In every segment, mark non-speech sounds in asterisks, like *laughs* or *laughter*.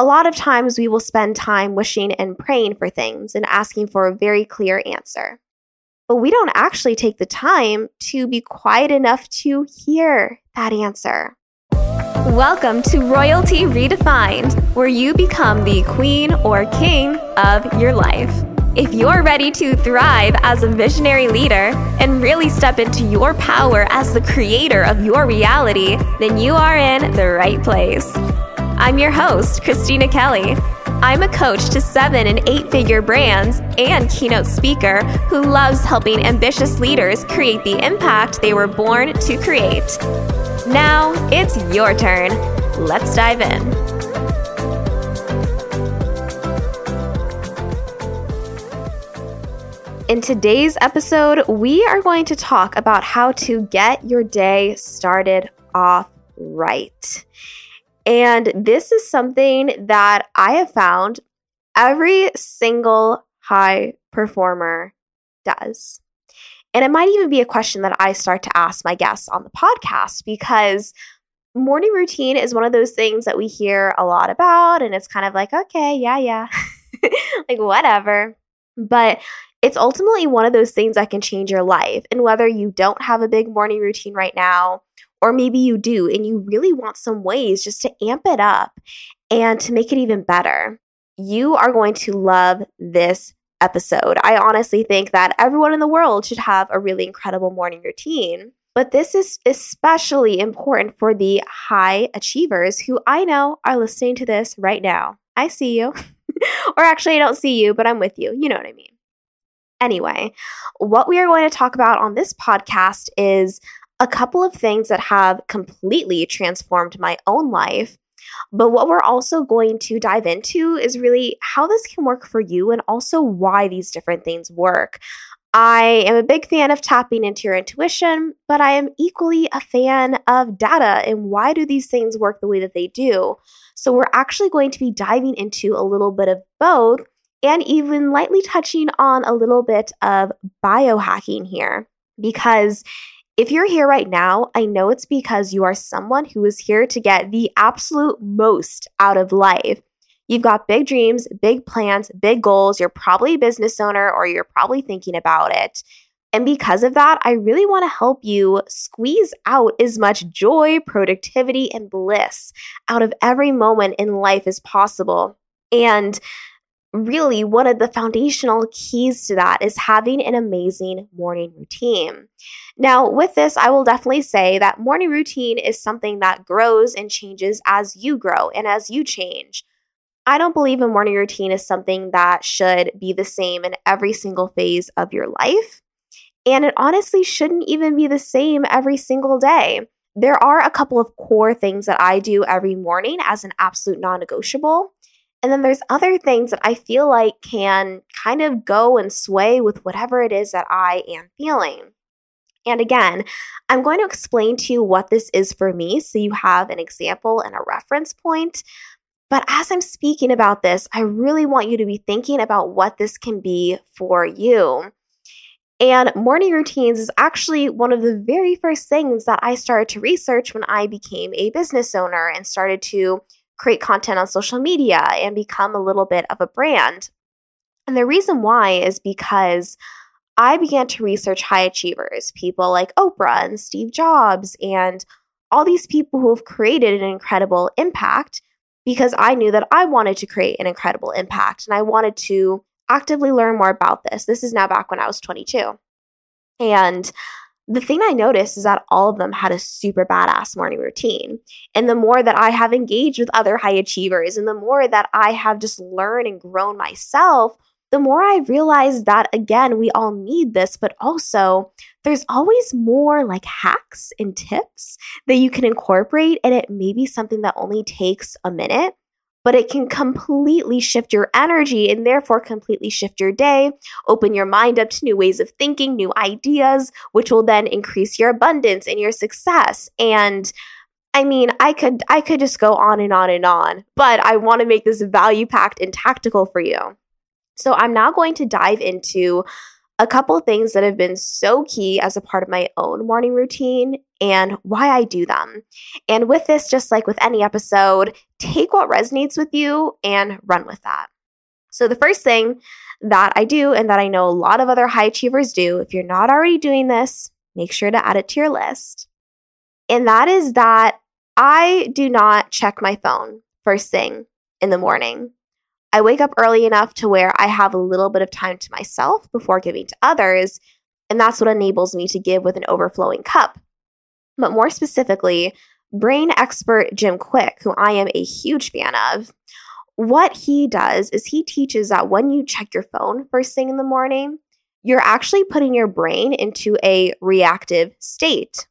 A lot of times we will spend time wishing and praying for things and asking for a very clear answer. But we don't actually take the time to be quiet enough to hear that answer. Welcome to Royalty Redefined, where you become the queen or king of your life. If you're ready to thrive as a visionary leader and really step into your power as the creator of your reality, then you are in the right place. I'm your host, Christina Kelly. I'm a coach to seven and eight figure brands and keynote speaker who loves helping ambitious leaders create the impact they were born to create. Now it's your turn. Let's dive in. In today's episode, we are going to talk about how to get your day started off right. And this is something that I have found every single high performer does. And it might even be a question that I start to ask my guests on the podcast because morning routine is one of those things that we hear a lot about. And it's kind of like, okay, yeah, yeah, *laughs* like whatever. But it's ultimately one of those things that can change your life. And whether you don't have a big morning routine right now, or maybe you do and you really want some ways just to amp it up and to make it even better. You are going to love this episode. I honestly think that everyone in the world should have a really incredible morning routine. But this is especially important for the high achievers who I know are listening to this right now. I see you. *laughs* or actually, I don't see you, but I'm with you. You know what I mean. Anyway, what we are going to talk about on this podcast is a couple of things that have completely transformed my own life. But what we're also going to dive into is really how this can work for you and also why these different things work. I am a big fan of tapping into your intuition, but I am equally a fan of data and why do these things work the way that they do. So, we're actually going to be diving into a little bit of both and even lightly touching on a little bit of biohacking here because if you're here right now, I know it's because you are someone who is here to get the absolute most out of life. You've got big dreams, big plans, big goals. You're probably a business owner or you're probably thinking about it. And because of that, I really want to help you squeeze out as much joy, productivity, and bliss out of every moment in life as possible. And really, one of the foundational keys to that is having an amazing morning routine. Now, with this, I will definitely say that morning routine is something that grows and changes as you grow and as you change. I don't believe a morning routine is something that should be the same in every single phase of your life. And it honestly shouldn't even be the same every single day. There are a couple of core things that I do every morning as an absolute non negotiable. And then there's other things that I feel like can kind of go and sway with whatever it is that I am feeling. And again, I'm going to explain to you what this is for me so you have an example and a reference point. But as I'm speaking about this, I really want you to be thinking about what this can be for you. And morning routines is actually one of the very first things that I started to research when I became a business owner and started to create content on social media and become a little bit of a brand. And the reason why is because I began to research high achievers, people like Oprah and Steve Jobs, and all these people who have created an incredible impact because I knew that I wanted to create an incredible impact and I wanted to actively learn more about this. This is now back when I was 22. And the thing I noticed is that all of them had a super badass morning routine. And the more that I have engaged with other high achievers and the more that I have just learned and grown myself, the more I realize that again, we all need this, but also there's always more like hacks and tips that you can incorporate. And it may be something that only takes a minute, but it can completely shift your energy and therefore completely shift your day, open your mind up to new ways of thinking, new ideas, which will then increase your abundance and your success. And I mean, I could I could just go on and on and on, but I want to make this value packed and tactical for you. So I'm now going to dive into a couple things that have been so key as a part of my own morning routine and why I do them. And with this, just like with any episode, take what resonates with you and run with that. So, the first thing that I do, and that I know a lot of other high achievers do, if you're not already doing this, make sure to add it to your list. And that is that I do not check my phone first thing in the morning. I wake up early enough to where I have a little bit of time to myself before giving to others. And that's what enables me to give with an overflowing cup. But more specifically, brain expert Jim Kwik, who I am a huge fan of, what he does is he teaches that when you check your phone first thing in the morning, you're actually putting your brain into a reactive state.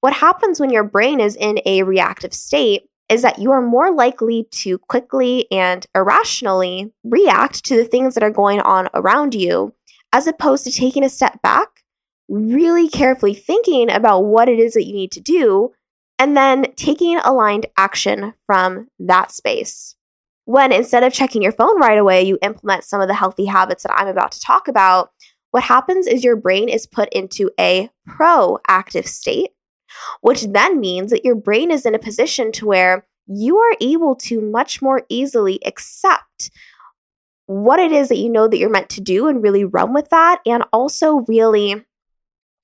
What happens when your brain is in a reactive state is that you are more likely to quickly and irrationally react to the things that are going on around you, as opposed to taking a step back, really carefully thinking about what it is that you need to do, and then taking aligned action from that space. When instead of checking your phone right away, you implement some of the healthy habits that I'm about to talk about, what happens is your brain is put into a proactive state which then means that your brain is in a position to where you are able to much more easily accept what it is that you know that you're meant to do and really run with that and also really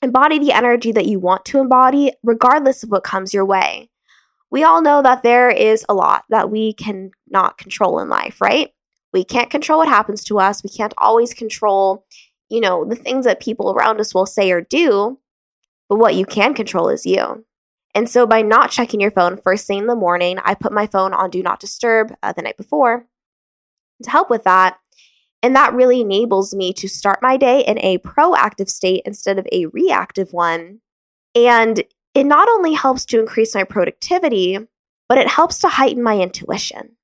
embody the energy that you want to embody regardless of what comes your way. We all know that there is a lot that we cannot control in life, right? We can't control what happens to us. We can't always control, you know, the things that people around us will say or do. But what you can control is you. And so by not checking your phone first thing in the morning, I put my phone on do not disturb uh, the night before to help with that. And that really enables me to start my day in a proactive state instead of a reactive one. And it not only helps to increase my productivity, but it helps to heighten my intuition.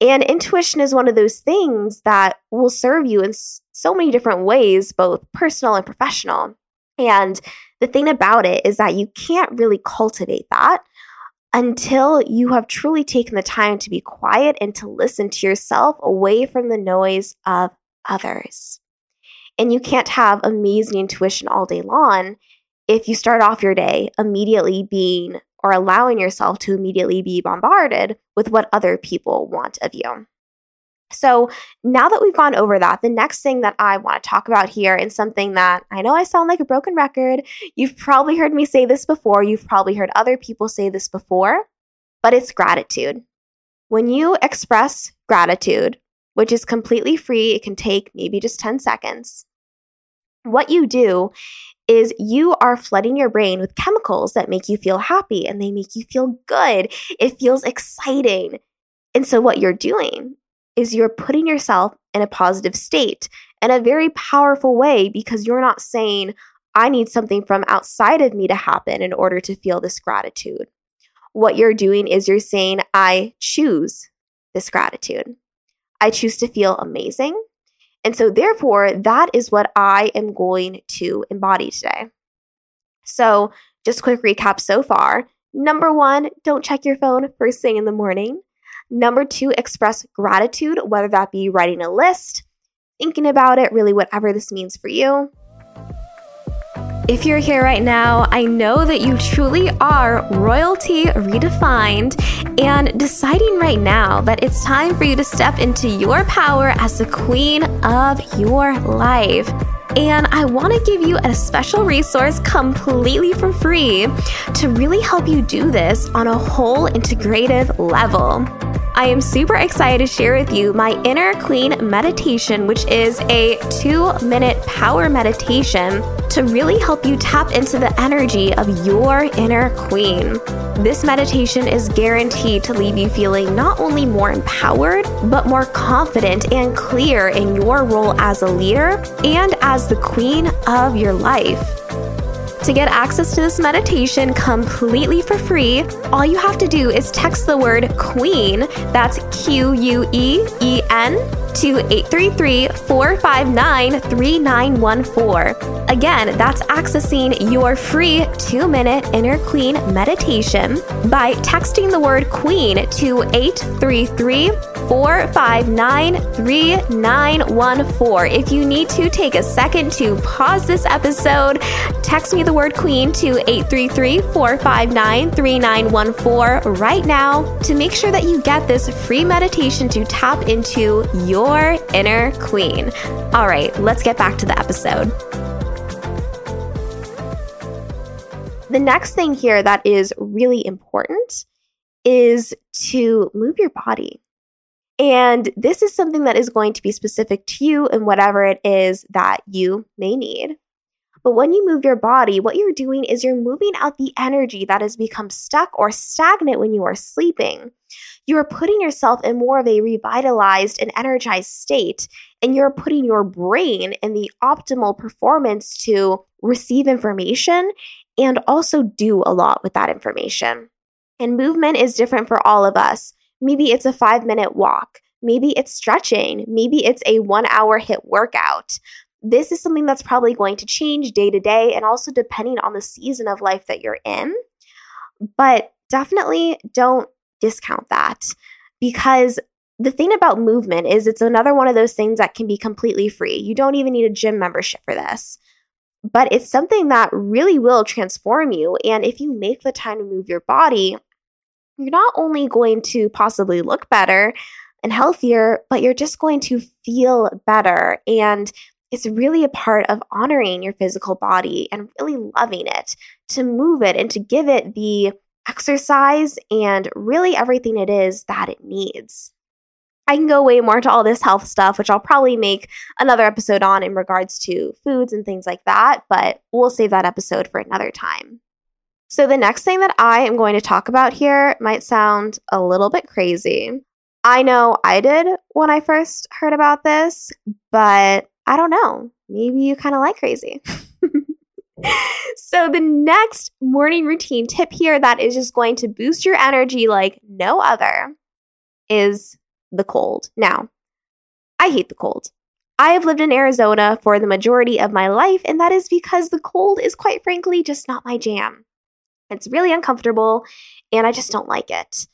And intuition is one of those things that will serve you in so many different ways, both personal and professional. And the thing about it is that you can't really cultivate that until you have truly taken the time to be quiet and to listen to yourself away from the noise of others. And you can't have amazing intuition all day long if you start off your day immediately being or allowing yourself to immediately be bombarded with what other people want of you. So, now that we've gone over that, the next thing that I want to talk about here is something that I know I sound like a broken record. You've probably heard me say this before, you've probably heard other people say this before, but it's gratitude. When you express gratitude, which is completely free, it can take maybe just 10 seconds. What you do is you are flooding your brain with chemicals that make you feel happy and they make you feel good. It feels exciting. And so, what you're doing is you're putting yourself in a positive state in a very powerful way because you're not saying, I need something from outside of me to happen in order to feel this gratitude. What you're doing is you're saying, I choose this gratitude. I choose to feel amazing. And so, therefore, that is what I am going to embody today. So, just quick recap so far. Number one, don't check your phone first thing in the morning. Number two, express gratitude, whether that be writing a list, thinking about it, really whatever this means for you. If you're here right now, I know that you truly are royalty redefined and deciding right now that it's time for you to step into your power as the queen of your life. And I want to give you a special resource completely for free to really help you do this on a whole integrative level. I am super excited to share with you my Inner Queen meditation, which is a two minute power meditation to really help you tap into the energy of your inner queen. This meditation is guaranteed to leave you feeling not only more empowered, but more confident and clear in your role as a leader and as the queen of your life. To get access to this meditation completely for free, all you have to do is text the word QUEEN, that's Q U E E N, to 833 459 3914. Again, that's accessing your free two minute inner queen meditation by texting the word queen to 833 459 3914. If you need to take a second to pause this episode, text me the word queen to 833 459 3914 right now to make sure that you get this free meditation to tap into your inner queen. All right, let's get back to the episode. The next thing here that is really important is to move your body. And this is something that is going to be specific to you and whatever it is that you may need. But when you move your body, what you're doing is you're moving out the energy that has become stuck or stagnant when you are sleeping. You are putting yourself in more of a revitalized and energized state, and you're putting your brain in the optimal performance to receive information and also do a lot with that information. And movement is different for all of us. Maybe it's a five minute walk. Maybe it's stretching. Maybe it's a one hour HIIT workout. This is something that's probably going to change day to day and also depending on the season of life that you're in. But definitely don't discount that because the thing about movement is it's another one of those things that can be completely free. You don't even need a gym membership for this. But it's something that really will transform you. And if you make the time to move your body, you're not only going to possibly look better and healthier, but you're just going to feel better. And it's really a part of honoring your physical body and really loving it to move it and to give it the exercise and really everything it is that it needs. I can go way more into all this health stuff, which I'll probably make another episode on in regards to foods and things like that, but we'll save that episode for another time. So, the next thing that I am going to talk about here might sound a little bit crazy. I know I did when I first heard about this, but I don't know. Maybe you kind of like crazy. *laughs* so, the next morning routine tip here that is just going to boost your energy like no other is the cold. Now, I hate the cold. I have lived in Arizona for the majority of my life, and that is because the cold is quite frankly just not my jam. It's really uncomfortable and I just don't like it.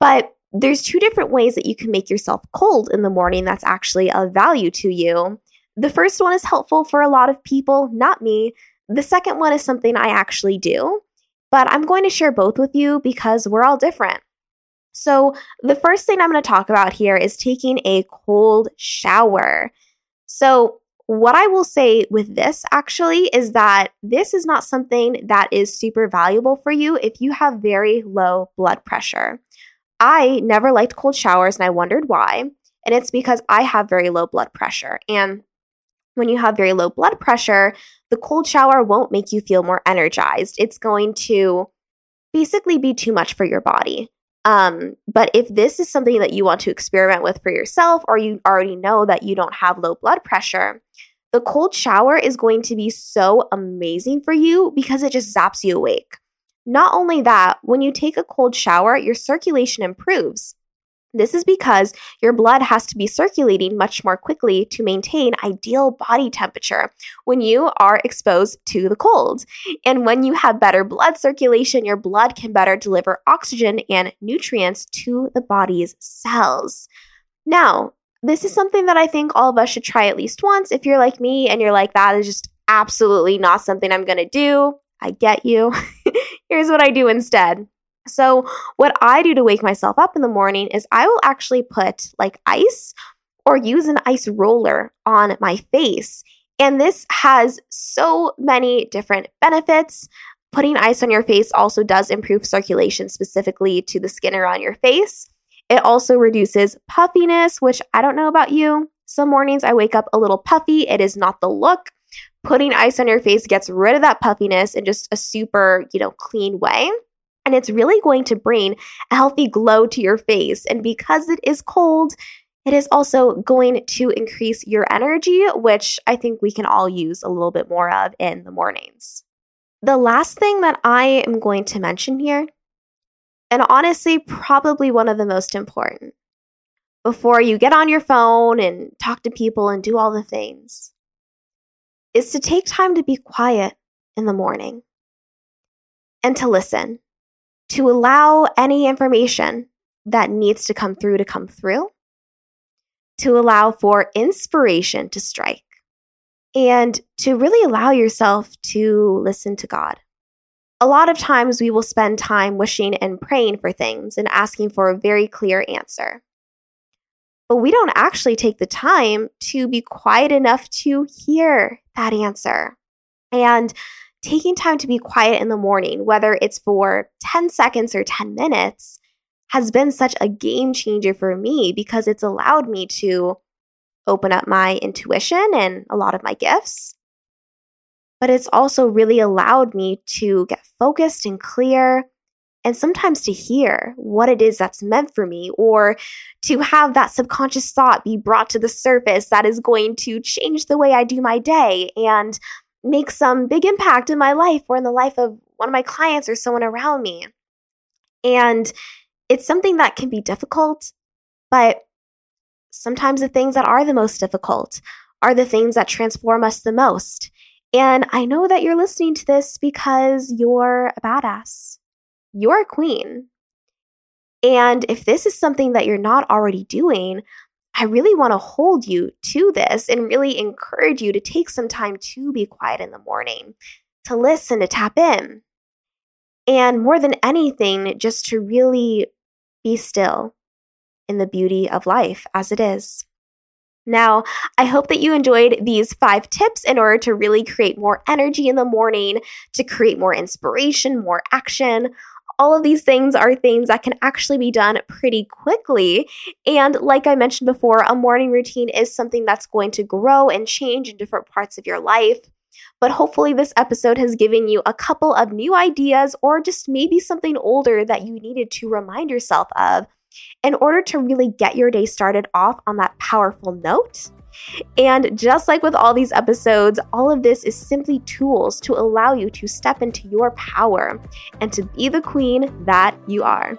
But there's two different ways that you can make yourself cold in the morning that's actually of value to you. The first one is helpful for a lot of people, not me. The second one is something I actually do, but I'm going to share both with you because we're all different. So, the first thing I'm going to talk about here is taking a cold shower. So, what I will say with this actually is that this is not something that is super valuable for you if you have very low blood pressure. I never liked cold showers and I wondered why. And it's because I have very low blood pressure. And when you have very low blood pressure, the cold shower won't make you feel more energized. It's going to basically be too much for your body. Um, but if this is something that you want to experiment with for yourself, or you already know that you don't have low blood pressure, the cold shower is going to be so amazing for you because it just zaps you awake. Not only that, when you take a cold shower, your circulation improves. This is because your blood has to be circulating much more quickly to maintain ideal body temperature when you are exposed to the cold. And when you have better blood circulation, your blood can better deliver oxygen and nutrients to the body's cells. Now, this is something that I think all of us should try at least once. If you're like me and you're like, that is just absolutely not something I'm to do, I get you. *laughs* Here's what I do instead. So, what I do to wake myself up in the morning is I will actually put like ice or use an ice roller on my face. And this has so many different benefits. Putting ice on your face also does improve circulation specifically to the skin around your face. It also reduces puffiness, which I don't know about you. Some mornings I wake up a little puffy. It is not the look. Putting ice on your face gets rid of that puffiness in just a super, you know, clean way. And it's really going to bring a healthy glow to your face. And because it is cold, it is also going to increase your energy, which I think we can all use a little bit more of in the mornings. The last thing that I am going to mention here, and honestly, probably one of the most important, before you get on your phone and talk to people and do all the things, is to take time to be quiet in the morning and to listen to allow any information that needs to come through to come through, to allow for inspiration to strike, and to really allow yourself to listen to God. A lot of times we will spend time wishing and praying for things and asking for a very clear answer. But we don't actually take the time to be quiet enough to hear that answer. And taking time to be quiet in the morning, whether it's for 10 seconds or 10 minutes, has been such a game changer for me because it's allowed me to open up my intuition and a lot of my gifts. But it's also really allowed me to get focused and clear and sometimes to hear what it is that's meant for me or to have that subconscious thought be brought to the surface that is going to change the way I do my day and make some big impact in my life or in the life of one of my clients or someone around me. And it's something that can be difficult, but sometimes the things that are the most difficult are the things that transform us the most. And I know that you're listening to this because you're a badass. You're a queen. And if this is something that you're not already doing, I really want to hold you to this and really encourage you to take some time to be quiet in the morning, to listen, to tap in. And more than anything, just to really be still in the beauty of life as it is. Now, I hope that you enjoyed these five tips in order to really create more energy in the morning, to create more inspiration, more action. All of these things are things that can actually be done pretty quickly. And like I mentioned before, a morning routine is something that's going to grow and change in different parts of your life. But hopefully, this episode has given you a couple of new ideas or just maybe something older that you needed to remind yourself of in order to really get your day started off on that powerful note. And just like with all these episodes, all of this is simply tools to allow you to step into your power and to be the queen that you are.